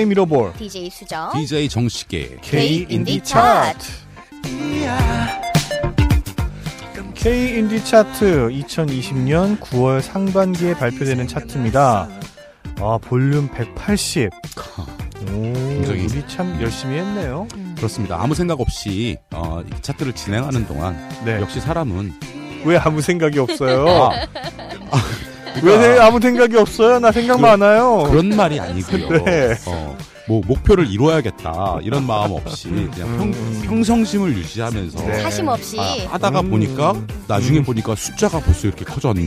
DJ 미러볼 DJ 수정. DJ 정식의 K 인디 차트 K 인디 차트 2020년 9월 상반기에 발표되는 차트입니다. 아 볼륨 180. 오, 굉장히- 우리 참 열심히 했네요. 그렇습니다. 아무 생각 없이 어, 이 차트를 진행하는 동안 네. 역시 사람은 왜 아무 생각이 없어요? 아, 왜 내- 아무 생각이 없어요? 나 생각 그- 많아요. 그런 말이 아니고요. 네. 어, 뭐 목표를 이루어야겠다 이런 마음 없이 그냥 평, 음. 평성심을 유지하면서 네. 사심 없이. 아, 하다가 음. 보니까 나중에 음. 보니까 숫자가 벌써 이렇게 커졌네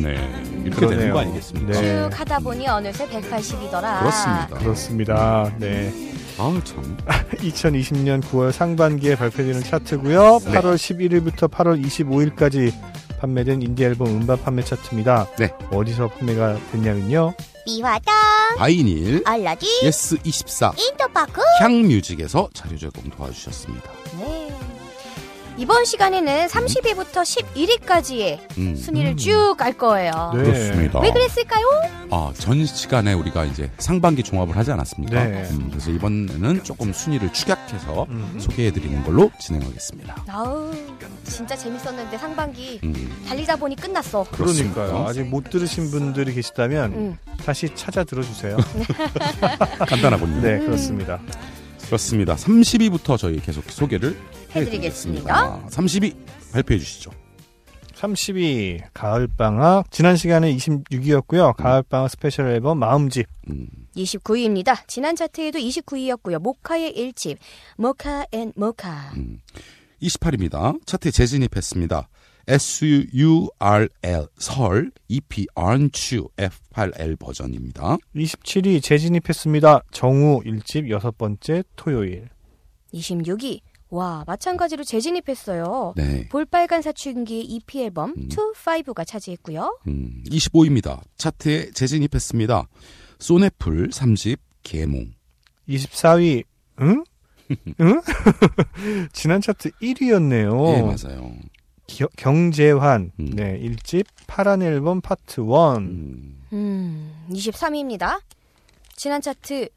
이렇게 되는 그러네요. 거 아니겠습니까? 네. 쭉 하다 보니 어느새 180이더라. 그렇습니다. 그렇습니다. 네. 아우 참 2020년 9월 상반기에 발표되는 차트고요. 네. 8월 11일부터 8월 25일까지 판매된 인디 앨범 음반 판매 차트입니다. 네. 어디서 판매가 됐냐면요. 미화당, 바이닐 알라딘, 예스 24 인터파크. 향뮤직에서 자료 제공 도와주셨습니다. 네. 이번 시간에는 30위부터 11위까지의 음. 순위를 음. 쭉갈 거예요. 네. 그렇습니다. 왜 그랬을까요? 아, 전 시간에 우리가 이제 상반기 종합을 하지 않았습니까? 네. 음, 그래서 이번에는 조금 순위를 축약해서 음. 소개해드리는 걸로 진행하겠습니다. 아우, 진짜 재밌었는데 상반기 음, 달리다 보니 끝났어. 그렇습니다. 그러니까요. 아직 못 들으신 분들이 계시다면 응. 다시 찾아 들어주세요. 간단하군요. 네, 그렇습니다. 그렇습니다. 30위부터 저희 계속 소개를 해드리겠습니다. 해드리겠습니다. 30위 발표해 주시죠. 30위 가을방학 지난 시간에 26위였고요. 가을방학 스페셜 앨범 마음집 음, 29위입니다. 지난 차트에도 29위였고요. 모카의 1집, 모카 앤 모카. 음. 28위입니다. 차트에 재진입했습니다. S-U-R-L 설 EP Aren't You F8L 버전입니다. 27위 재진입했습니다. 정우 1집 여섯 번째 토요일 26위. 와, 마찬가지로 재진입했어요. 네. 볼빨간 사춘기의 EP 앨범 음. 2-5가 차지했고요. 음, 25위입니다. 차트에 재진입했습니다. 소네풀 3집 개몽. 24위 응? 응? 지난 차트 1위였네요. 예, 맞아요. 경제환 음. 네 1집 파란 앨범 파트 1 음, 음, 23위입니다. 지난 차트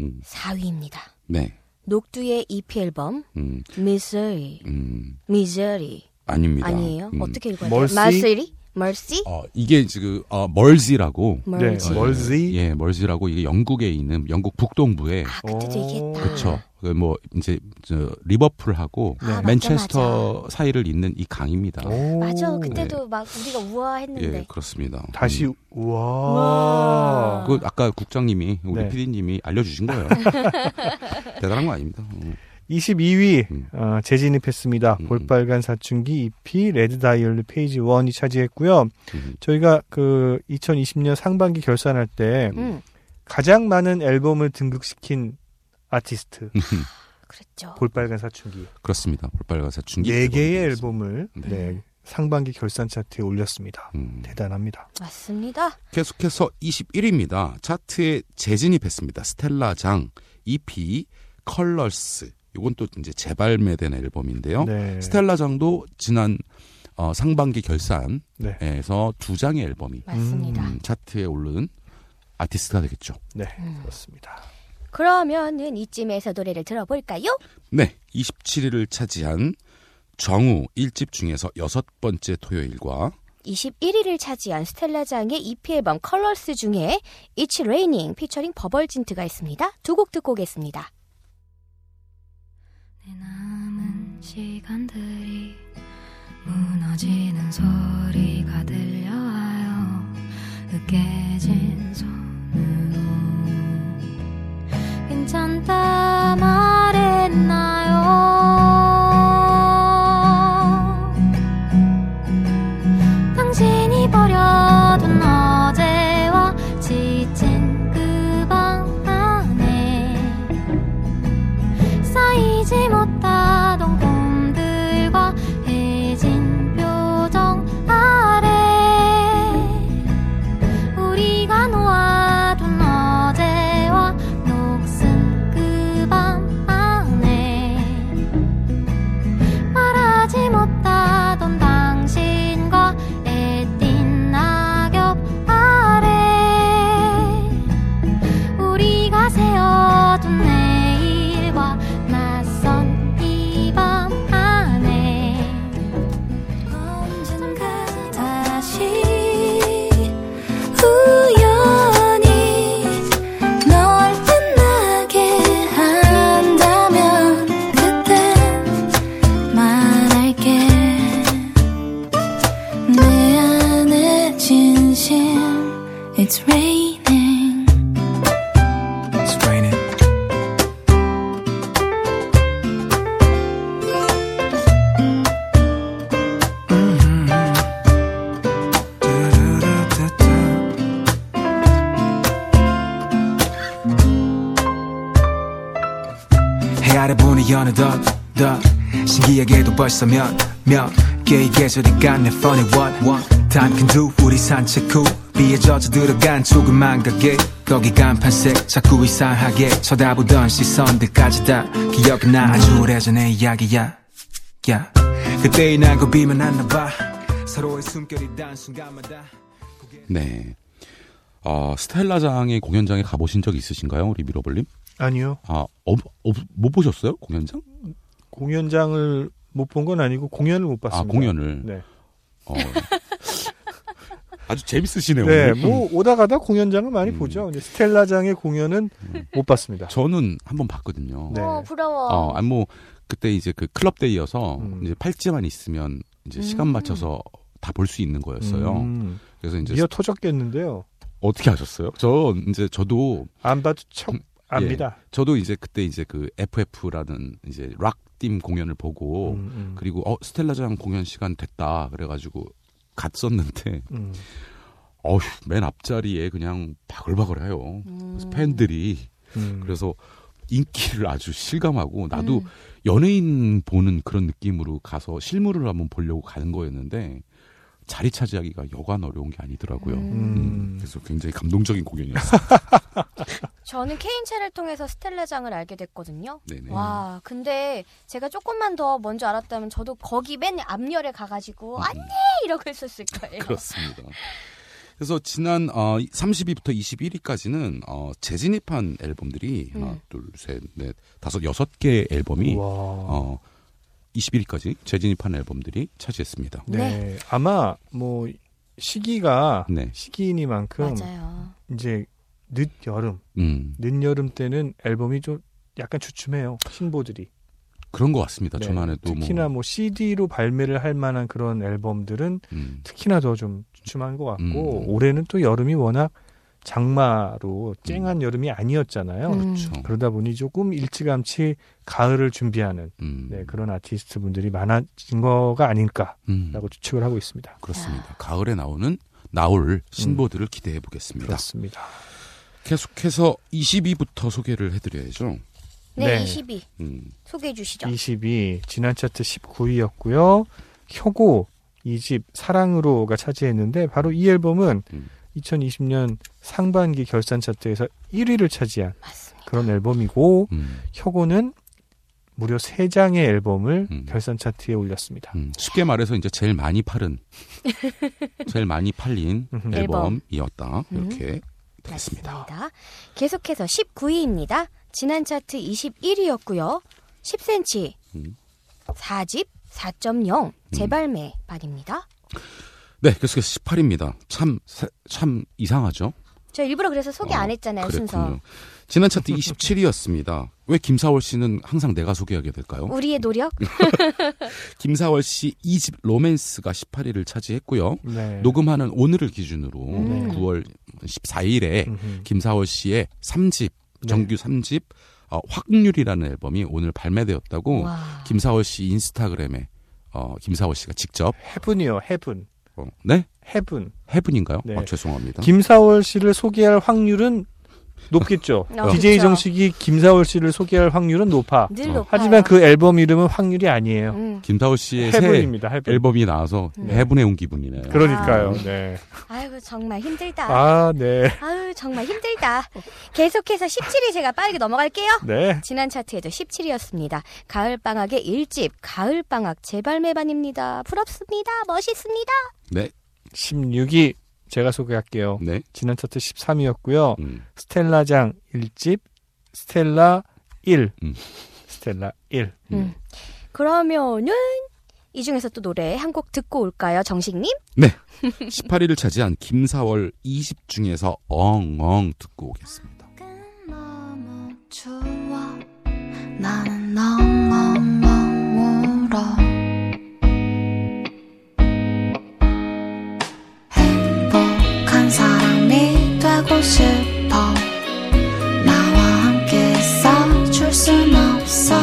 음, 4위입니다. 네. 녹두의 EP 앨범 음, 미세리, 음, 미세리 아닙니다. 아니에요? 음. 어떻게 읽어야 돼요? 멀시? 마세리? 멀시? 어, 이게 지금 어, 멀지라고 네, 머지. 멀지 예, 멀지라고 이게 영국에 있는 영국 북동부에 아, 그때도 오. 얘기했다. 그렇죠. 뭐 이제 저 리버풀하고 아, 맞아, 맨체스터 사이를 잇는 이 강입니다. 오. 맞아. 그때도 막 우리가 우아했는데. 예, 그렇습니다. 다시 음. 우와 우와. 그 아까 국장님이 우리 네. PD님이 알려주신 거예요. 대단한 거 아닙니다. 음. 22위 음. 어, 재진입했습니다. 음. 볼빨간 사춘기 EP Red Diary Page 1이 차지했고요. 음. 저희가 그 2020년 상반기 결산할 때 음, 가장 많은 앨범을 등극시킨 아티스트 그랬죠. 볼빨간 사춘기 그렇습니다. 볼빨간 사춘기. 네 개의 앨범을 네. 네, 상반기 결산 차트에 올렸습니다. 음. 대단합니다. 맞습니다. 계속해서 21위입니다. 차트에 재진입했습니다. 스텔라 장 EP 컬러스. 이건 또 이제 재발매된 앨범인데요. 네. 스텔라 장도 지난 어, 상반기 결산에서 네. 두 장의 앨범이 맞습니다. 음, 차트에 오른 아티스트가 되겠죠. 네, 음. 그렇습니다. 그러면은 이쯤에서 노래를 들어볼까요? 네, 27위를 차지한 정우 1집 중에서 여섯 번째 토요일과 21위를 차지한 스텔라장의 EP 앨범 Colors 중에 It's Raining 피처링 버벌진트가 있습니다. 두 곡 듣고 오겠습니다. 내 남은 시간들이 무너지는 소리가 들려와요 으깨진 손으로 괜찮다 말 It's raining It's raining. Mhm. Do-do-do-do-do. 해 아래 보니 어느덧 더 신기하게도 벌써 몇몇 개의 계절이 갔네 funny what what time can do 우리 산책 후 비에 젖어 들어간 조그만 가게 거기 간판색 자꾸 이상하게 쳐다보던 시선들까지 다 기억나 아주 오래전의 이야기야 야 그때의 나고 비만 안나봐 서로의 숨결이 단 순간마다 네. 어, 스텔라장의 공연장에 가보신 적 있으신가요, 우리 미러볼님? 아니요. 아, 어, 어, 못 보셨어요, 공연장? 공연장을 못 본 건 아니고 공연을 못 아, 봤습니다. 공연을. 네. 어. 아주 재밌으시네요. 네, 오늘. 뭐 오다 가다 공연장을 많이 음. 보죠. 스텔라장의 공연은 못 봤습니다. 저는 한 번 봤거든요. 네. 어, 부러워. 어, 아니 뭐 그때 이제 그 클럽 데이여서 음. 이제 팔찌만 있으면 이제 음. 시간 맞춰서 다 볼 수 있는 거였어요. 음, 그래서 이제 미어 터졌겠는데요. 어떻게 하셨어요? 저 이제 저도 안 봐도 척 음, 압니다. 저도 이제 그때 이제 그 FF라는 이제 락 팀 공연을 보고 음, 음, 그리고 어 스텔라장 공연 시간 됐다 그래가지고 갔었는데 음. 어휴 맨 앞자리에 그냥 바글바글해요. 그래서 음. 팬들이 음. 그래서 인기를 아주 실감하고 나도 음. 연예인 보는 그런 느낌으로 가서 실물을 한번 보려고 가는 거였는데 자리 차지하기가 여간 어려운 게 아니더라고요. 음. 음, 음. 그래서 굉장히 감동적인 공연이었어요. 저는 케인차를 통해서 스텔라장을 알게 됐거든요. 네네. 와, 근데 제가 조금만 더 먼저 알았다면 저도 거기 맨 앞열에 가가지고 음. 안녕 이러고 있었을 거예요. 그렇습니다. 그래서 지난 어, 30위부터 21위까지는 어, 재진입한 앨범들이 하나, 음. 둘, 셋, 넷, 다섯, 여섯 개의 앨범이 와. 어, 21위까지 재진입한 앨범들이 차지했습니다. 네. 아마 뭐 시기가 네. 시기이니만큼 맞아요. 이제 늦 여름, 음, 늦 여름 때는 앨범이 좀 약간 주춤해요. 신보들이. 그런 것 같습니다. 네. 저만 해도 특히나 뭐, 뭐 CD로 발매를 할 만한 그런 앨범들은 음, 특히나 더 좀 주춤한 것 같고 음. 올해는 또 여름이 워낙 장마로 쨍한 여름이 아니었잖아요. 음. 그렇죠. 그러다 보니 조금 일찌감치 가을을 준비하는 음, 네, 그런 아티스트 분들이 많아진 거가 아닐까라고 음, 추측을 하고 있습니다. 그렇습니다. 가을에 나오는 나올 신보들을 기대해 보겠습니다. 그렇습니다. 계속해서 22부터 소개를 해드려야죠. 네, 네. 22 음, 소개해 주시죠. 20위 지난 차트 19위였고요. 효고 이집 사랑으로가 차지했는데 바로 이 앨범은 음. 2020년 상반기 결산 차트에서 1위를 차지한 맞습니다. 그런 앨범이고 음, 효고는 무려 3장의 앨범을 음. 결산 차트에 올렸습니다. 음, 쉽게 말해서 이제 제일 많이 팔은, 제일 많이 팔린 앨범. 앨범이었다. 음. 이렇게 되겠습니다. 맞습니다. 계속해서 19위입니다. 지난 차트 21위였고요. 10cm 음. 4집 4.0 재발매 발입니다. 네, 계속해서 18위입니다. 참, 사- 참 이상하죠? 저 일부러 그래서 소개 어, 안 했잖아요, 순서. 그랬군요. 지난 차트 27위였습니다. 왜 김사월 씨는 항상 내가 소개하게 될까요? 우리의 노력? 김사월 씨 2집 로맨스가 18위를 차지했고요. 네. 녹음하는 오늘을 기준으로 음. 9월 14일에 음흠. 김사월 씨의 3집, 네. 정규 3집, 어, 확률이라는 앨범이 오늘 발매되었다고 와. 김사월 씨 인스타그램에 어, 김사월 씨가 직접 Heaven이요, Heaven. 어, 네? Heaven. Heaven인가요? 네. 아, 죄송합니다. 김사월 씨를 소개할 확률은 높겠죠. 어, DJ 그쵸. 정식이 김사월 씨를 소개할 확률은 높아. 늘 어. 하지만 그 앨범 이름은 확률이 아니에요. 음. 김사월 씨의 새 Heaven입니다. Heaven. 앨범이 나와서 음. Heaven해 온 기분이네요. 그러니까요. 아. 네. 아이고 정말 힘들다. 아, 네. 아유 정말 힘들다. 계속해서 17위 제가 빠르게 넘어갈게요. 네. 지난 차트에도 17위였습니다. 가을 방학의 1집 가을 방학 재발매반입니다. 부럽습니다. 멋있습니다. 네, 16위 제가 소개할게요. 네. 지난 차트 13위였고요. 음, 스텔라장 1집 스텔라 1. 음. 스텔라 1. 음. 그러면은 이 중에서 또 노래 한 곡 듣고 올까요, 정식님? 18위를 차지한 김사월 2집 중에서 엉엉 듣고 오겠습니다. 되고 싶어. 나와 함께 있어줄 순 없어.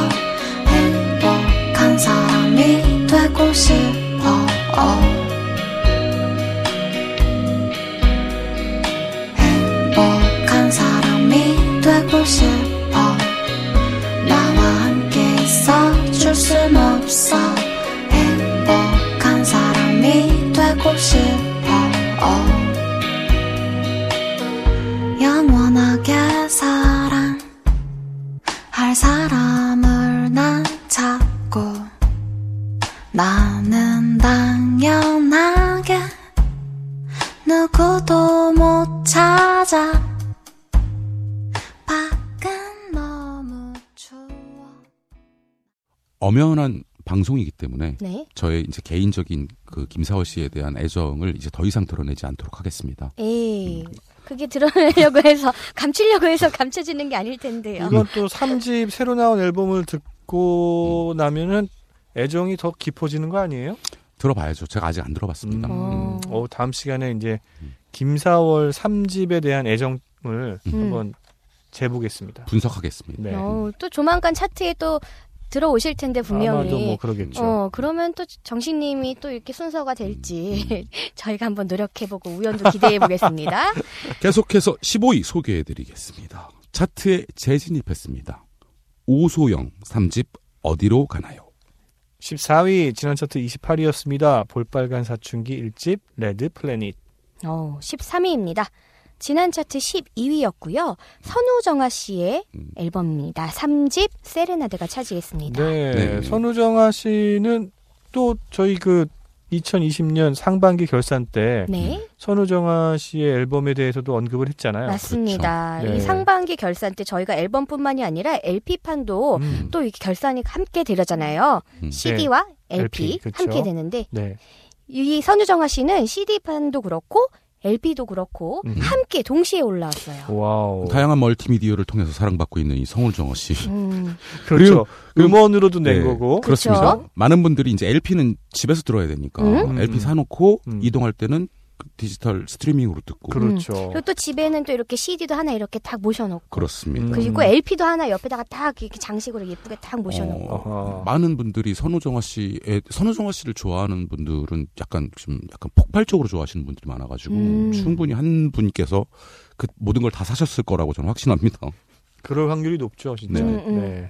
행복한 사람이 되고 싶어. 행복한 사람이 되고 싶어. 나와 함께 있어줄 순 없어. 행복한 사람이 되고 싶어 사람을 난 찾고 나는 당연하게 누구도 못 찾아 밖은 너무 추워 엄연한 방송이기 때문에 네. 저의 이제 개인적인 그 김사월 씨에 대한 애정을 이제 더 이상 드러내지 않도록 하겠습니다. 에이, 그게 드러내려고 해서 감추려고 해서 감춰지는 게 아닐 텐데요. 이건 또 3집 새로 나온 앨범을 듣고 나면은 애정이 더 깊어지는 거 아니에요? 들어봐야죠. 제가 아직 안 들어봤습니다. 음. 어. 어, 다음 시간에 이제 음. 김사월 3집에 대한 애정을 음. 한번 재보겠습니다. 분석하겠습니다. 네. 어, 또 조만간 차트에 또 들어오실 텐데 분명히. 아마도 뭐 그러겠죠. 어, 그러면 또 정식님이 또 이렇게 순서가 될지 저희가 한번 노력해보고 우연도 기대해 보겠습니다. 계속해서 15위 소개해드리겠습니다. 차트에 재진입했습니다. 오소영 3집 어디로 가나요? 14위 지난 차트 28위였습니다. 볼빨간 사춘기 1집 Red Planet. 어, 13위입니다. 지난 차트 12위였고요. 선우정아 씨의 음. 앨범입니다. 3집 세레나데가 차지했습니다. 네. 네. 선우정아 씨는 또 저희 그 2020년 상반기 결산 때 네, 선우정아 씨의 앨범에 대해서도 언급을 했잖아요. 맞습니다. 그렇죠. 이 네. 상반기 결산 때 저희가 앨범뿐만이 아니라 LP판도 음, 또 이렇게 결산이 함께 되잖아요. 음. CD와 LP, LP, 그쵸. 함께 되는데 네. 이 선우정아 씨는 CD판도 그렇고 LP도 그렇고 음. 함께 동시에 올라왔어요. 와우. 다양한 멀티미디어를 통해서 사랑받고 있는 이 선우정아 씨. 음, 그렇죠. 음원으로도 낸 네, 거고. 그렇습니다. 그쵸? 많은 분들이 이제 LP는 집에서 들어야 되니까 음? LP 사놓고 음. 이동할 때는 그 디지털 스트리밍으로 듣고 그렇죠. 그리고 또 집에는 또 이렇게 CD도 하나 이렇게 딱 모셔놓고 그렇습니다. 음. 그리고 LP도 하나 옆에다가 딱 이렇게 장식으로 예쁘게 딱 모셔놓고 어. 많은 분들이 선우정아 씨의 선우정아 씨를 좋아하는 분들은 약간 좀 약간 폭발적으로 좋아하시는 분들이 많아가지고 음. 충분히 한 분께서 그 모든 걸 다 사셨을 거라고 저는 확신합니다. 그럴 확률이 높죠, 진짜. 네. 음, 음. 네.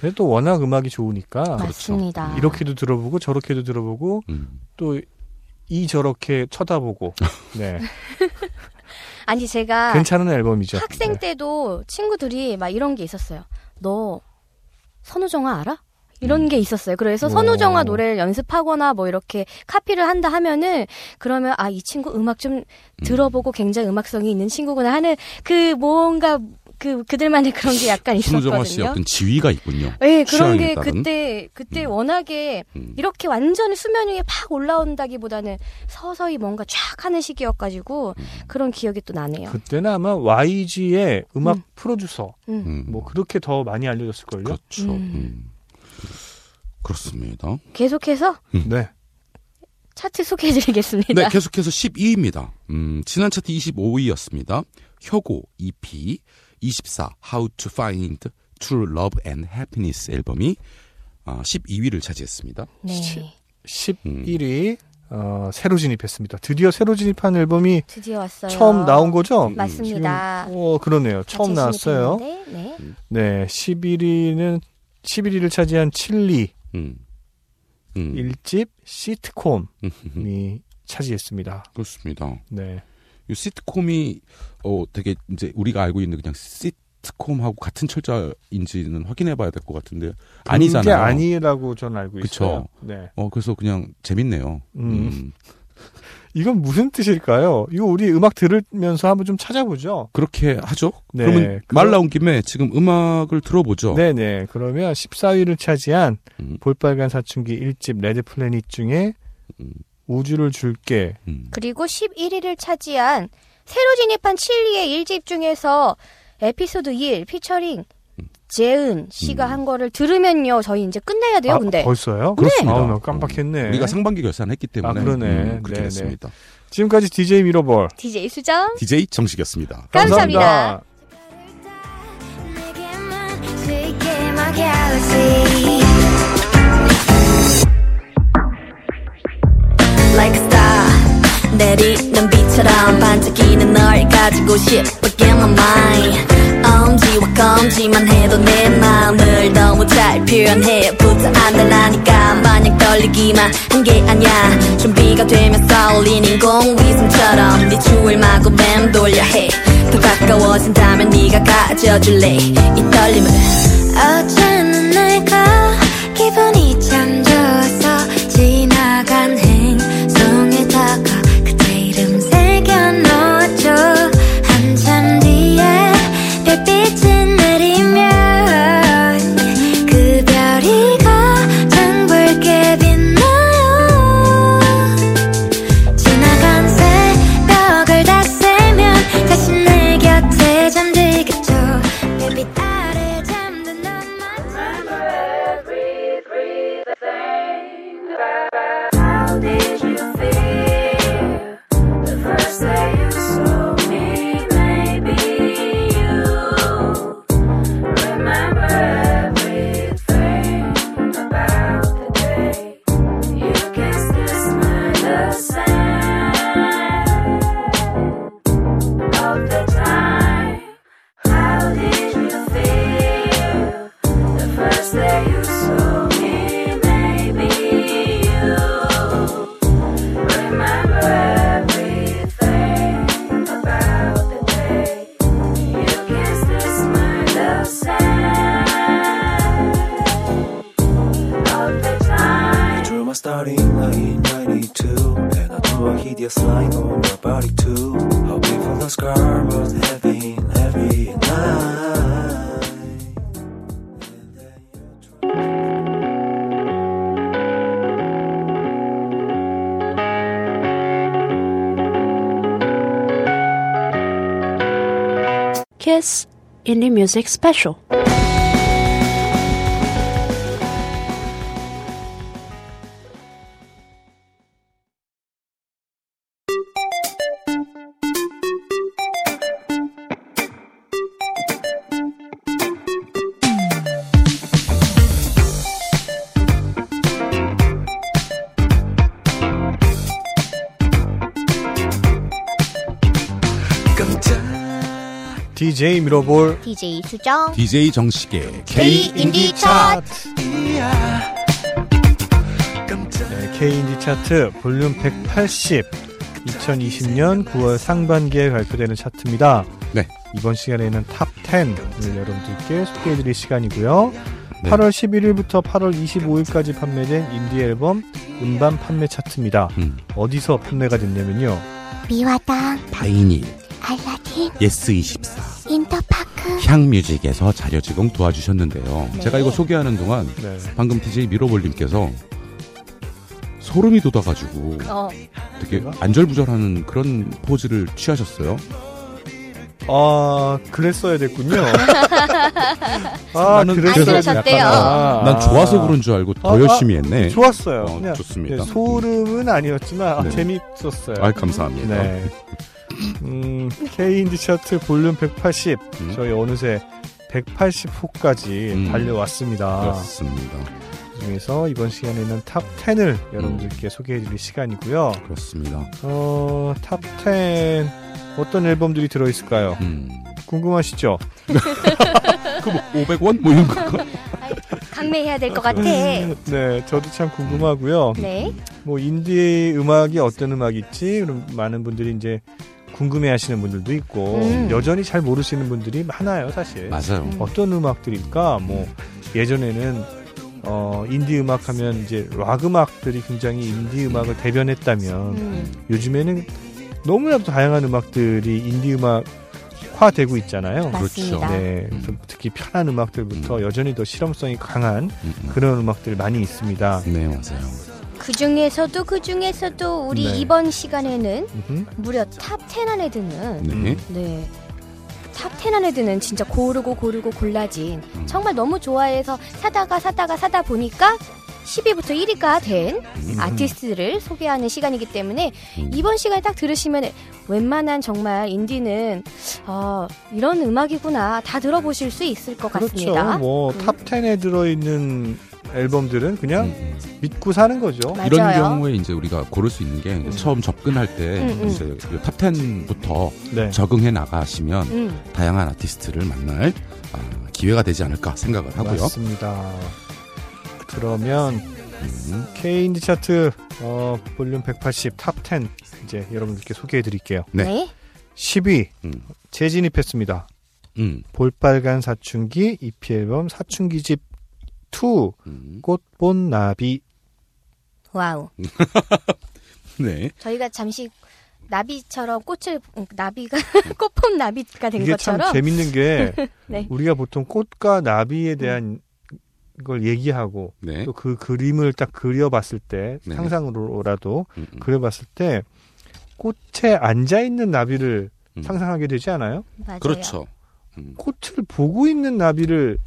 근데 또 워낙 음악이 좋으니까 맞습니다. 이렇게도 들어보고 저렇게도 들어보고 음. 또 이 저렇게 쳐다보고. 네. 아니 제가 괜찮은 앨범이죠. 학생 네. 때도 친구들이 막 이런 게 있었어요. 너 선우정아 알아? 이런 음. 게 있었어요. 그래서 오. 선우정아 노래를 연습하거나 뭐 이렇게 카피를 한다 하면은 그러면 아 이 친구 음악 좀 들어보고 굉장히 음악성이 있는 친구구나 하는 그 뭔가 그 그들만의 그런 게 약간 있었거든요. 어떤 지위가 있군요. 네, 그런 게 따른. 그때 그때 음. 워낙에 음. 이렇게 완전히 수면 위에 팍 올라온다기보다는 서서히 뭔가 쫙 하는 시기여가지고 음. 그런 기억이 또 나네요. 그때는 아마 YG의 음악 음. 프로듀서 음. 음. 뭐 그렇게 더 많이 알려졌을 걸요. 그렇죠. 음. 음. 그렇습니다. 계속해서 네. 차트 소개해드리겠습니다. 네, 계속해서 12위입니다. 음, 지난 차트 25위였습니다. 효고 EP 24 How to Find True Love and Happiness 앨범이 아, 12위를 차지했습니다. 네, 11위 어, 새로 진입했습니다. 드디어 새로 진입한 앨범이 드디어 왔어요. 처음 나온 거죠? 맞습니다. 지금, 어, 그러네요. 처음 나왔어요. 네. 네, 11위는 11위를 차지한 칠리 음. 음. 1집 시트콤이 음. 차지했습니다. 그렇습니다. 네. 이 시트콤이 어 되게 이제 우리가 알고 있는 그냥 시트콤하고 같은 철자인지는 확인해 봐야 될 것 같은데 아니잖아요. 아니라고 저는 알고 그쵸. 있어요. 네. 어 그래서 그냥 재밌네요. 음. 음. 이건 무슨 뜻일까요? 이거 우리 음악 들으면서 한번 좀 찾아보죠. 그렇게 하죠. 네, 그러면 그럼- 말 나온 김에 지금 음악을 들어보죠. 네네. 그러면 14위를 차지한 음. 볼빨간 사춘기 1집 Red Planet 중에 음. 우주를 줄게. 음. 그리고 11위를 차지한 새로 진입한 7위의 1집 중에서 에피소드 1 피처링 재은 씨가 음. 한 거를 들으면요 저희 이제 끝내야 돼요. 아, 근데 벌써요? 그렇습니다. 아우, 나 깜빡했네. 우리가 상반기 결산했기 때문에 아, 그러네. 음, 그렇게 네네. 됐습니다. 지금까지 DJ 미러볼. DJ 수정. DJ 정식이었습니다. 감사합니다. 지게 내리는 빛처럼 반짝이는 널 가지고 싶어 get my mind. 엄지와 검지만 해도 내 마음을 너무 잘 표현해 부터 안달나니까 마냥 떨리기만 한 게 아니야. 준비가 되면 쏠리는 공위성처럼 네 추울 마구 맴돌려 해더 가까워진다면 네가 가져줄래. 이 떨림을 어제는 내가 기분이 Music Special. DJ 미러볼. DJ 수정. DJ 정식의 K 인디 차트. 네, K인디 차트 볼륨 180. 2020년 9월 상반기에 발표되는 차트입니다. 네. 이번 시간에는 탑 10을 여러분들께 소개해드릴 시간이고요. 네. 8월 11일부터 8월 25일까지 판매된 인디 앨범 음반 판매 차트입니다. 음, 어디서 판매가 됐냐면요. 미화당. 바이닐, 알라딘. 예스24, 인터파크. 향뮤직에서 자료 제공 도와주셨는데요. 네. 제가 이거 소개하는 동안 네. 방금 DJ 미러볼님께서 소름이 돋아가지고 어. 되게 안절부절하는 그런 포즈를 취하셨어요. 아, 그랬어야 됐군요. 아, 나는 그랬어야. 약간, 아, 난 좋아서 그런 줄 알고 더 아, 열심히 했네. 좋았어요. 어, 그냥 좋습니다. 네, 소름은 아니었지만 아, 네. 재밌었어요. 아, 감사합니다. 네. 음, K인디 차트 볼륨 180. 음. 저희 어느새 180호까지 음. 달려왔습니다. 그렇습니다. 그중에서 이번 시간에는 탑 10을 여러분들께 소개해드릴 시간이고요. 그렇습니다. 어, 탑 10 어떤 앨범들이 들어있을까요? 음. 궁금하시죠? 그뭐 500원 뭐 이런 거. 강매해야 될 것 같아. 네, 저도 참 궁금하고요. 네. 뭐 인디 음악이 어떤 음악이 있지? 그럼 많은 분들이 이제 궁금해하시는 분들도 있고 음. 여전히 잘 모르시는 분들이 많아요, 사실. 맞아요. 어떤 음악들일까? 뭐 예전에는 어 인디 음악 하면 이제 락 음악들이 굉장히 인디 음악을 대변했다면 음. 요즘에는 너무나도 다양한 음악들이 인디 음악 화되고 있잖아요. 맞습니다. 네, 그래서 특히 편한 음악들부터 음. 여전히 더 실험성이 강한 음, 음. 그런 음악들 많이 있습니다. 네, 맞아요. 그 중에서도 그 중에서도 우리 네. 이번 시간에는 음흠. 무려 top 10 안에 드는 네. 네. 탑10 안에 드는 진짜 고르고 고르고 골라진 음. 정말 너무 좋아해서 사다가 사다가 사다 보니까 10위부터 1위가 된 음. 아티스트를 소개하는 시간이기 때문에 이번 시간에 딱 들으시면 웬만한 정말 인디는 어, 이런 음악이구나 다 들어보실 수 있을 것 그렇죠. 같습니다. 뭐 음. top 10에 들어있는 앨범들은 그냥 음, 음. 믿고 사는 거죠. 맞아요. 이런 경우에 이제 우리가 고를 수 있는 게 음. 처음 접근할 때 음, 음. 이제 top 10부터 네. 적응해 나가시면 음, 다양한 아티스트를 만날 아, 기회가 되지 않을까 생각을 하고요. 맞습니다. 그러면 음, K인디 차트 어, 볼륨 180 top 10 이제 여러분들께 소개해 드릴게요. 네. 네. 10위 음, 재진입했습니다. 음, 볼빨간 사춘기 EP 앨범 사춘기집 2 음. 꽃본 나비 와우. 네. 저희가 잠시 나비처럼 꽃을 음, 나비가 꽃본 나비가 된 이게 참 것처럼 재밌는 게 네. 우리가 보통 꽃과 나비에 대한 걸 얘기하고 네. 또그 그림을 딱 그려봤을 때 네. 상상으로라도 음, 음. 그려봤을 때 꽃에 앉아 있는 나비를 음. 상상하게 되지 않아요? 맞아요. 그렇죠. 음, 꽃을 보고 있는 나비를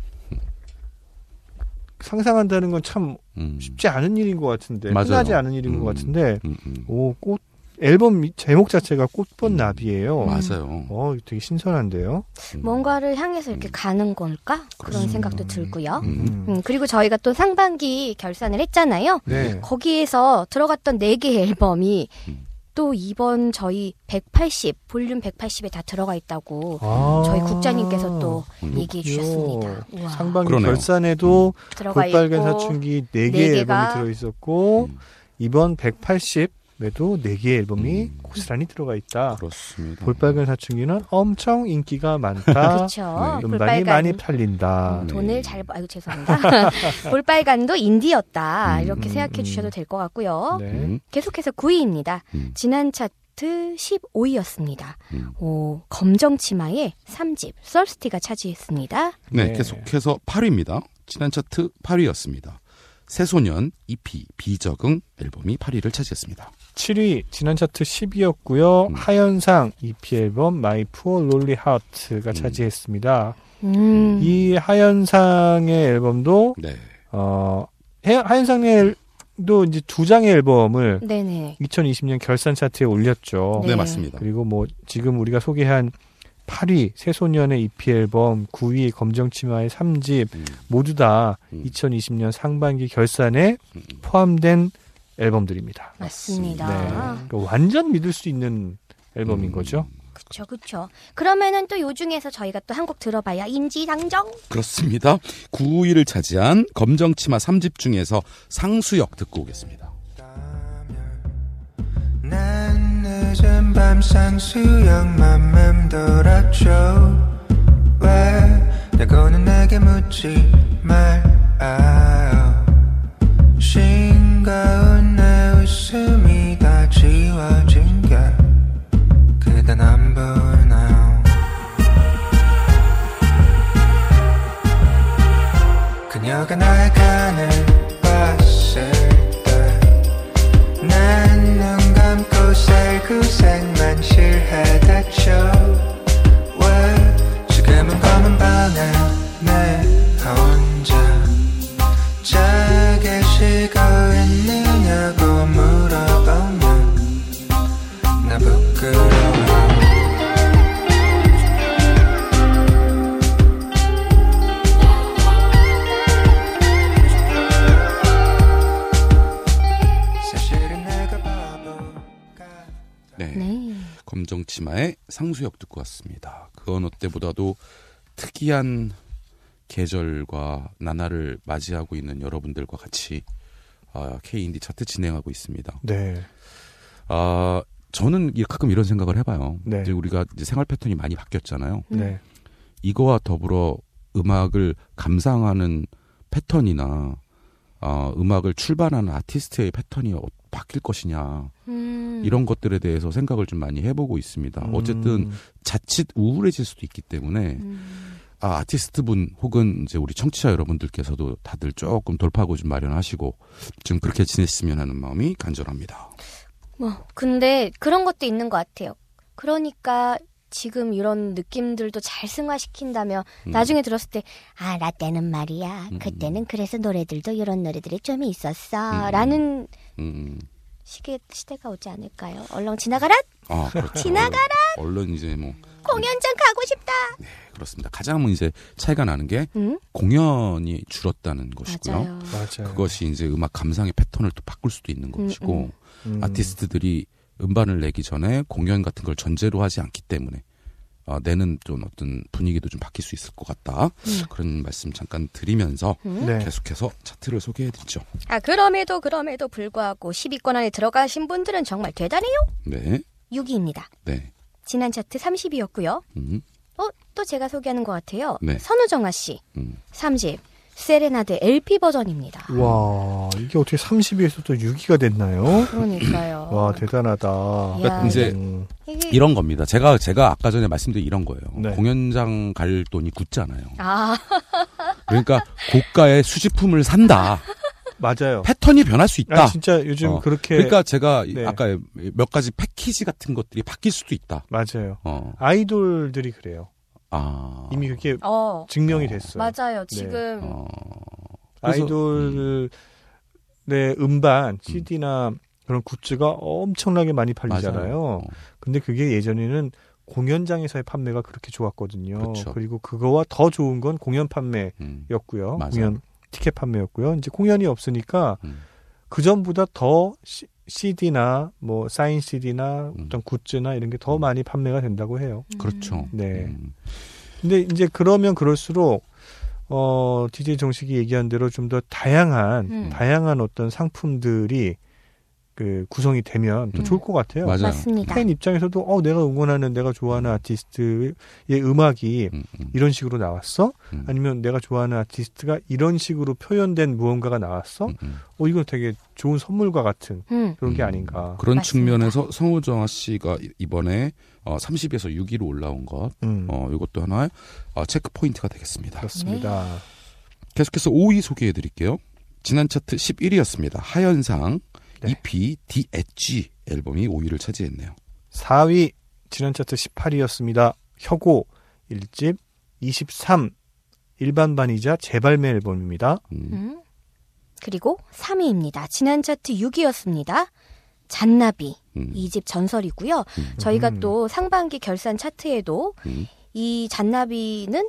상상한다는 건참 음. 쉽지 않은 일인 것 같은데 맞아요. 흔하지 않은 일인 음. 것 같은데 음, 음. 오꽃 앨범 미- 제목 자체가 꽃본 음. 나비예요. 맞아요. 어 되게 신선한데요. 음. 뭔가를 향해서 이렇게 음. 가는 걸까? 그런 그렇습니다. 생각도 들고요. 음. 음, 그리고 저희가 또 상반기 결산을 했잖아요. 네. 거기에서 들어갔던 네 개의 앨범이 음. 또 이번 저희 180 볼륨 180에 다 들어가 있다고 아. 저희 국장님께서 또 음. 얘기해 주셨습니다. 우와, 상반기 그러네요. 결산에도 들어가 볼빨간 사춘기 네 4개의 개가 앨범이 들어 있었고 음. 이번 180 에도 4개의 앨범이 음. 고스란히 들어가 있다. 그렇습니다. 볼빨간 사춘기는 엄청 인기가 많다. 그렇죠. 네. 음반이 많이 팔린다. 음. 돈을 잘 벌- 아이고 죄송합니다. 볼빨간도 인디였다 음, 이렇게 음, 생각해 음. 주셔도 될 것 같고요. 네. 음, 계속해서 9위입니다. 음. 지난 차트 15위였습니다. 음. 오, 검정치마의 3집 썰스티가 차지했습니다. 네, 네. 계속해서 8위입니다. 지난 차트 8위였습니다. 새소년 EP 비적응 앨범이 8위를 차지했습니다. 7위 지난 차트 10위였고요. 음. 하현상 EP 앨범 My Poor Lonely Heart가 음. 차지했습니다. 음, 이 하현상의 앨범도 네. 어 해- 하현상도 이제 두 장의 앨범을 네네. 2020년 결산 차트에 올렸죠. 네, 네. 맞습니다. 그리고 뭐 지금 우리가 소개한 8위 새소년의 EP 앨범, 9위 검정치마의 3집 음, 모두 다 음. 2020년 상반기 결산에 음, 음. 포함된 앨범들입니다. 맞습니다. 네. 그러니까 완전 믿을 수 있는 앨범인 음, 거죠. 그쵸, 그쵸. 그러면은 또 요 중에서 저희가 또 한 곡 들어봐야 인지당정. 그렇습니다. 9위를 차지한 검정치마 3집 중에서 상수역 듣고 오겠습니다. 난 늦은 밤 상수역만 맴돌았죠 왜 라고는 내게 묻지 말아요 싱거운 내 웃음이 다 지워진 게 그댄 안 보이나요 그녀가 나의 간을 봤을 때 난 눈 감고 살구색만 실해댔죠 상수역 듣고 왔습니다. 그 어느 때보다도 특이한 계절과 나날을 맞이하고 있는 여러분들과 같이 아, K인디 차트 진행하고 있습니다. 네. 아, 저는 이- 가끔 이런 생각을 해봐요. 네. 이제 우리가 이제 생활 패턴이 많이 바뀌었잖아요. 음. 네. 이거와 더불어 음악을 감상하는 패턴이나 어, 음악을 출발하는 아티스트의 패턴이 어- 바뀔 것이냐 음. 이런 것들에 대해서 생각을 좀 많이 해보고 있습니다. 어쨌든 음, 자칫 우울해질 수도 있기 때문에 음. 아, 아티스트분 혹은 이제 우리 청취자 여러분들께서도 다들 조금 돌파구 좀 마련하시고 좀 그렇게 지냈으면 하는 마음이 간절합니다. 뭐 근데 그런 것도 있는 것 같아요. 그러니까 지금 이런 느낌들도 잘 승화시킨다면 음. 나중에 들었을 때 아 나 때는 말이야 음. 그때는 그래서 노래들도 이런 노래들이 좀 있었어 음. 라는 음. 시계 시대가 오지 않을까요? 얼렁 지나가라 아, 그렇죠. 지나가라! 얼른 이제 뭐 공연장 가고 싶다. 그렇습니다. 가장 이제 차이가 나는 게 응? 공연이 줄었다는 것이고요. 맞아요. 맞아요. 그것이 이제 음악 감상의 패턴을 또 바꿀 수도 있는 음, 것이고 음. 음. 아티스트들이 음반을 내기 전에 공연 같은 걸 전제로 하지 않기 때문에 어, 내는 좀 어떤 분위기도 좀 바뀔 수 있을 것 같다. 음. 그런 말씀 잠깐 드리면서 음. 네. 계속해서 차트를 소개해드리죠. 아 그럼에도 그럼에도 불구하고 10위권 안에 들어가신 분들은 정말 대단해요. 네, 6위입니다. 네, 지난 차트 30위였고요. 음, 어, 또 제가 소개하는 것 같아요. 네. 선우정아 씨 음. 3집 세레나데 LP 버전입니다. 와 이게 어떻게 30위에서 또 6위가 됐나요? 그러니까요. 와 대단하다. 야, 이제 음, 이런 겁니다. 제가 제가 아까 전에 말씀드린 이런 거예요. 네. 공연장 갈 돈이 굳잖아요. 아 그러니까 고가의 수집품을 산다. 맞아요. 패턴이 변할 수 있다. 아, 진짜 요즘 어, 그렇게 그러니까 제가 이- 네. 아까 몇 가지 패키지 같은 것들이 바뀔 수도 있다. 맞아요. 어, 아이돌들이 그래요. 아, 이미 그게 어. 증명이 어. 됐어요. 맞아요. 지금 어, 그래서- 아이돌의 음반, CD나 그런 굿즈가 엄청나게 많이 팔리잖아요. 맞아요. 근데 그게 예전에는 공연장에서의 판매가 그렇게 좋았거든요. 그렇죠. 리고 그거와 더 좋은 건 공연 판매였고요. 음. 공연 티켓 판매였고요. 이제 공연이 없으니까 음. 그 전보다 더 CD나 뭐 사인 CD나 음. 어떤 굿즈나 이런 게 더 많이 판매가 된다고 해요. 그렇죠. 네. 음, 근데 이제 그러면 그럴수록 어 DJ 정식이 얘기한 대로 좀 더 다양한 음. 다양한 어떤 상품들이 그 구성이 되면 더 음. 좋을 것 같아요. 맞아요. 맞습니다. 팬 입장에서도 어 내가 응원하는 내가 좋아하는 아티스트의 음악이 음, 음, 이런 식으로 나왔어? 음. 아니면 내가 좋아하는 아티스트가 이런 식으로 표현된 무언가가 나왔어? 음, 음. 어 이건 되게 좋은 선물과 같은 음. 그런 게 음, 아닌가. 그런 맞습니다. 측면에서 성우정아 씨가 이- 이번에 어, 30에서 6위로 올라온 것, 음, 어, 이것도 하나의 어, 체크 포인트가 되겠습니다. 그렇습니다. 계속해서 5위 소개해 드릴게요. 지난 차트 11위였습니다. 하현상 네. EP The Edge 앨범이 5위를 차지했네요. 4위 지난 차트 18위였습니다. 혁오 1집 23 일반반이자 재발매 앨범입니다. 음, 음. 그리고 3위입니다. 지난 차트 6위였습니다. 잔나비 음, 이집 전설이고요. 음, 저희가 음. 또 상반기 결산 차트에도 음, 이 잔나비는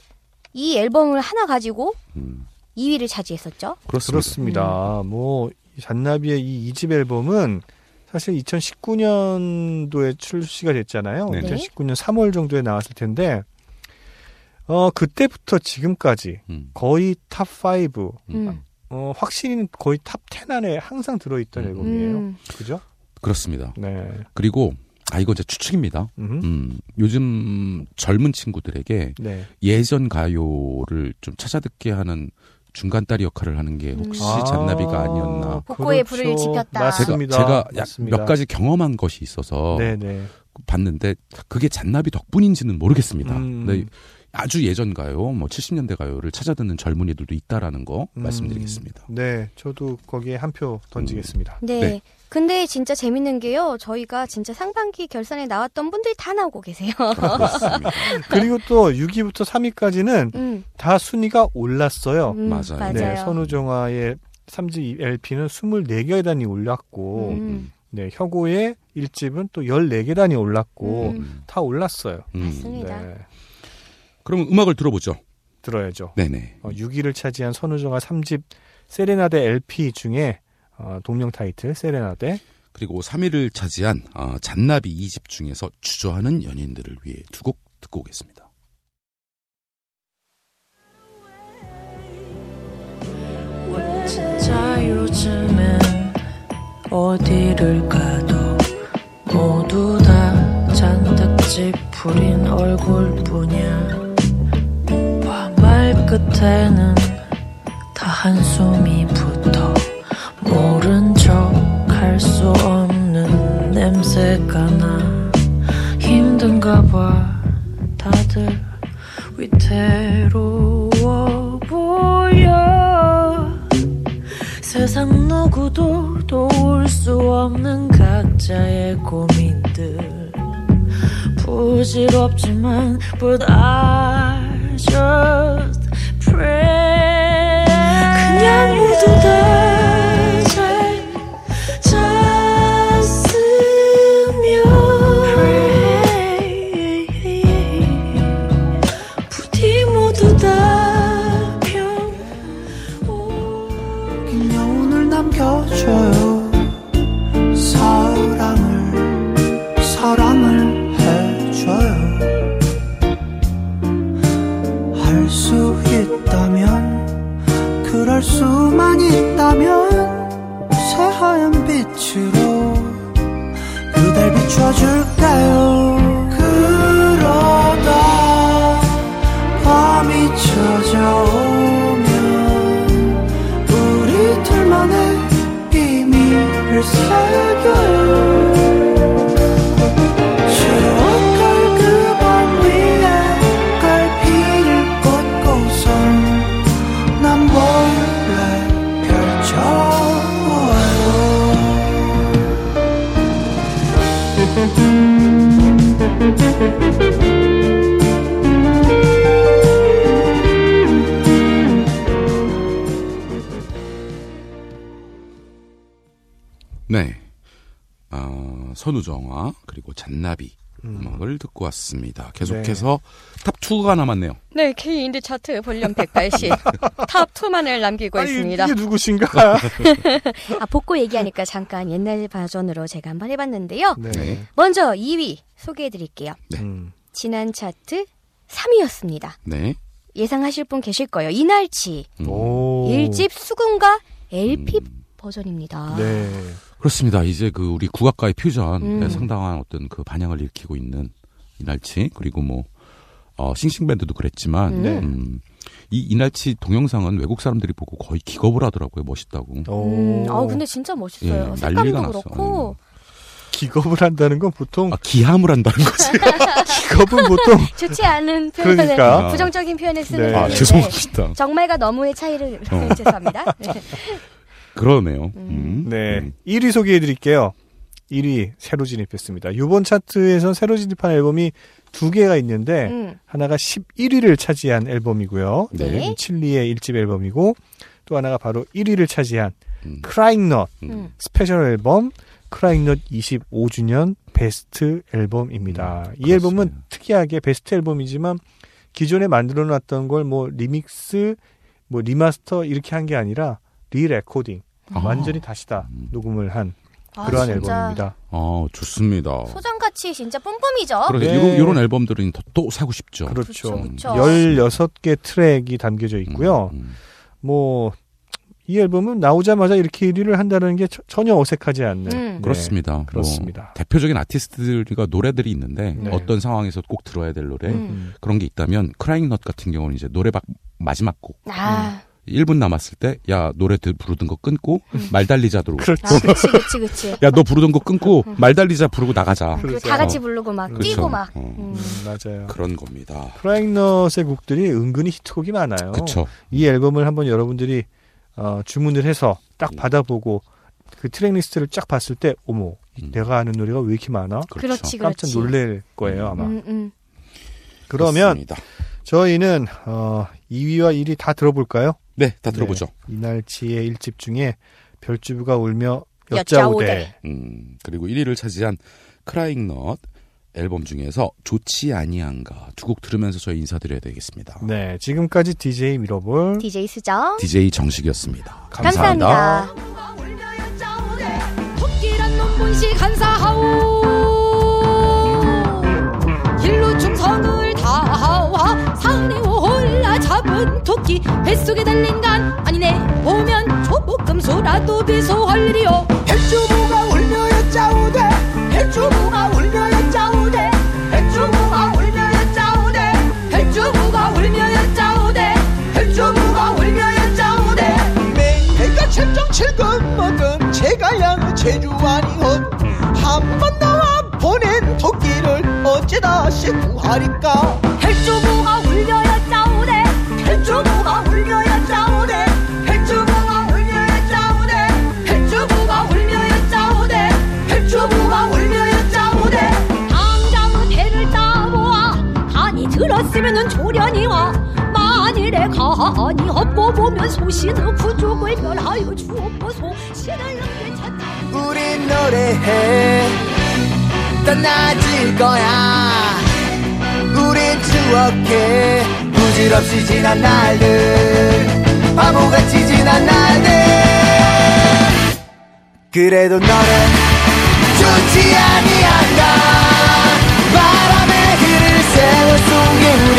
이 앨범을 하나 가지고 음. 2위를 차지했었죠. 그렇습니다. 그렇습니다. 뭐이 잔나비의 이 2집 앨범은 사실 2019년도에 출시가 됐잖아요. 네. 2019년 3월 정도에 나왔을 텐데 어 그때부터 지금까지 음, 거의 top 5, 음. 어 확실히 거의 top 10 안에 항상 들어 있던 음. 앨범이에요. 음. 그죠? 그렇습니다. 네. 그리고 아 이거 이제 추측입니다. 음. 음, 요즘 젊은 친구들에게 네. 예전 가요를 좀 찾아듣게 하는 중간다리 역할을 하는 게 혹시 아. 잔나비가 아니었나. 복고의 불을 지폈다. 제가, 맞습니다. 제가 약 맞습니다. 몇 가지 경험한 것이 있어서 네네. 봤는데 그게 잔나비 덕분인지는 모르겠습니다. 음. 근데 아주 예전 가요, 뭐 70년대 가요를 찾아듣는 젊은이들도 있다라는 거 음. 말씀드리겠습니다. 네, 저도 거기에 한 표 던지겠습니다. 네. 네. 근데 진짜 재밌는 게요. 저희가 진짜 상반기 결산에 나왔던 분들이 다 나오고 계세요. 그렇습니다. 그리고 또 6위부터 3위까지는 음, 다 순위가 올랐어요. 음, 맞아요. 맞아요. 네, 선우정아의 3집 LP는 24계단이 올랐고, 음. 네, 혁오의 1집은 또 14계단이 올랐고, 음. 다 올랐어요. 음. 맞습니다. 네, 그럼 음악을 들어보죠. 들어야죠. 네네. 어, 6위를 차지한 선우정아 3집 세레나데 LP 중에 어, 동명 타이틀 세레나데 그리고 3위를 차지한 어, 잔나비 2집 중에서 주저하는 연인들을 위해 두 곡 듣고 오겠습니다. 진짜 요즘엔 어디를 가도 모두 다 잔뜩 찌푸린 얼굴뿐이야 말 끝에는 다 한숨이 붙 봐 다들 위태로워 보여. 세상 누구도 도울 수 없는 각자의 고민들. 부질없지만 But I just pray. 그냥 모두 다 비춰줄까요 선우정아 그리고 잔나비 음 악을 듣고 왔습니다. 계속해서 top 2가 남았네요. 네, K 인디 차트 볼륨 180. top 2만을 남기고 아니, 있습니다. 이게 누구신가? 아, 복고 얘기하니까 잠깐 옛날 버전으로 제가 한번 해봤는데요. 네. 네. 먼저 2위 소개해드릴게요. 음. 지난 차트 3위였습니다. 네. 예상하실 분 계실 거예요. 이날치. 음. 오. 일 1집 수궁가 LP 버전입니다. 네. 그렇습니다. 이제 그 우리 국악가의 퓨전에 음. 상당한 어떤 그 반향을 일으키고 있는 이날치 그리고 뭐 어, 싱싱 밴드도 그랬지만 네. 음, 이 이날치 동영상은 외국 사람들이 보고 거의 기겁을 하더라고요. 멋있다고. 음, 아 근데 진짜 멋있어요. 예, 색감도 난리가 났어. 그렇고 기겁을 한다는 건 보통 아, 기함을 한다는 거지. 기겁은 보통 좋지 않은 표현을 그러니까. 부정적인 표현을 쓰는 네. 아, 건데 죄송합니다. 정말과 너무의 차이를 어. 죄송합니다. 그러네요. 음. 네. 음. 1위 소개해 드릴게요. 1위 새로 진입했습니다. 이번 차트에서 새로 진입한 앨범이 두 개가 있는데 음. 하나가 11위를 차지한 앨범이고요. 네. 칠리의 1집 앨범이고 또 하나가 바로 1위를 차지한 음. 크라잉 넛 음. 스페셜 앨범 크라잉 넛 25주년 베스트 앨범입니다. 음, 이 앨범은 그렇습니다. 특이하게 베스트 앨범이지만 기존에 만들어 놨던 걸 뭐 리믹스 뭐 remaster 이렇게 한 게 아니라 re-recording 아. 완전히 다시 다 음. 녹음을 한 아, 그러한 진짜 앨범입니다. 아, 좋습니다. 소장가치 진짜 뿜뿜이죠. 그래, 네. 이런, 이런 앨범들은 더, 또 사고 싶죠. 그렇죠. 그렇죠. 16개 트랙이 담겨져 있고요. 음, 음. 뭐, 이 앨범은 나오자마자 이렇게 1위를 한다는 게 저- 전혀 어색하지 않는. 음. 네, 그렇습니다. 뭐 그렇습니다. 대표적인 아티스트들과 노래들이 있는데 네. 어떤 상황에서 꼭 들어야 될 노래 음. 음. 그런 게 있다면 크라잉 넛 같은 경우는 이제 노래 박 마지막 곡 아, 1분 남았을 때 야 노래 들- 부르던 거 끊고 말 달리자 들어. 그렇지. 아 그치 그치 그치. 야 너 부르던 거 끊고 말 달리자 부르고 나가자. 그 그렇죠. 다 같이 부르고 막 그렇죠. 뛰고 막. 어. 음. 음, 맞아요. 그런 겁니다. 크라잉넛의 곡들이 은근히 히트곡이 많아요. 그쵸. 이 앨범을 한번 여러분들이 어, 주문을 해서 딱 음. 받아보고 그 트랙 리스트를 쫙 봤을 때 어머 이 음. 내가 아는 노래가 왜 이렇게 많아? 그렇죠. 그렇지 깜짝 그렇지. 놀랄 거예요 아마. 음, 음. 그러면 그렇습니다. 저희는 어, 2위와 1위 다 들어볼까요? 네, 다 들어보죠. 네, 이날치의 1집 중에 별주부가 울며. 여짜오대. 음, 그리고 1위를 차지한 크라잉 넛 앨범 중에서 좋지 아니한가 두 곡 들으면서 저희 인사드려야 되겠습니다. 네, 지금까지 DJ 미러볼 DJ 수정. DJ 정식이었습니다. 감사합니다. 문 뱃속에 달린 간 아니네. 보면 조목금수라도 비소할 일이요. 헬주부가 울며야 짜오대 헬주부가 울며야 짜오대 헬주부가 울며야 짜오대 헬주부가 울며야 짜오대 헬주부가 울며야 짜오대 매해가 칠정칠금 먹은 제가 양 제주 아니헌 한번 나와 보낸 토끼를 어째 다시 구하리까 들었으면 조련이와. 만일에 가하니 없고 보면 소신의 부족을 멸하여 주옵소서. 신을 괜찮다 우린 노래해. 떠나질 거야. 우린 추억해. 부질없이 지난 날들 바보같이 지난 날들. 그래도 너는 좋지 아니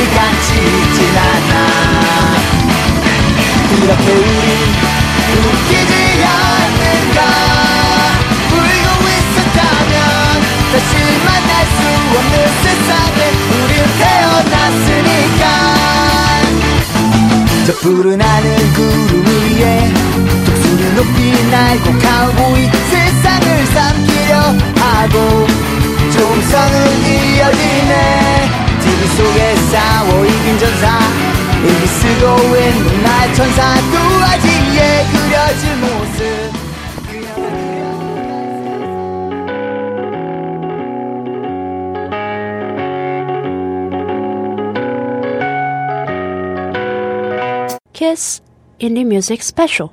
우리 같이 있진 않아. 이렇게 우린 웃기지 않는가. 울고 있었다면 다시 만날 수 없는 세상에 우린 태어났으니까. 저 푸른 하늘 구름 위에 독수리 높이 날고 가오보이 세상을 삼키려 하고 종성은 이어지네 TV 속에 싸워 이긴 전사. 일기 쓰고 있는 날 천사. 두아지에 그려진 모습. Kiss Indie Music Special.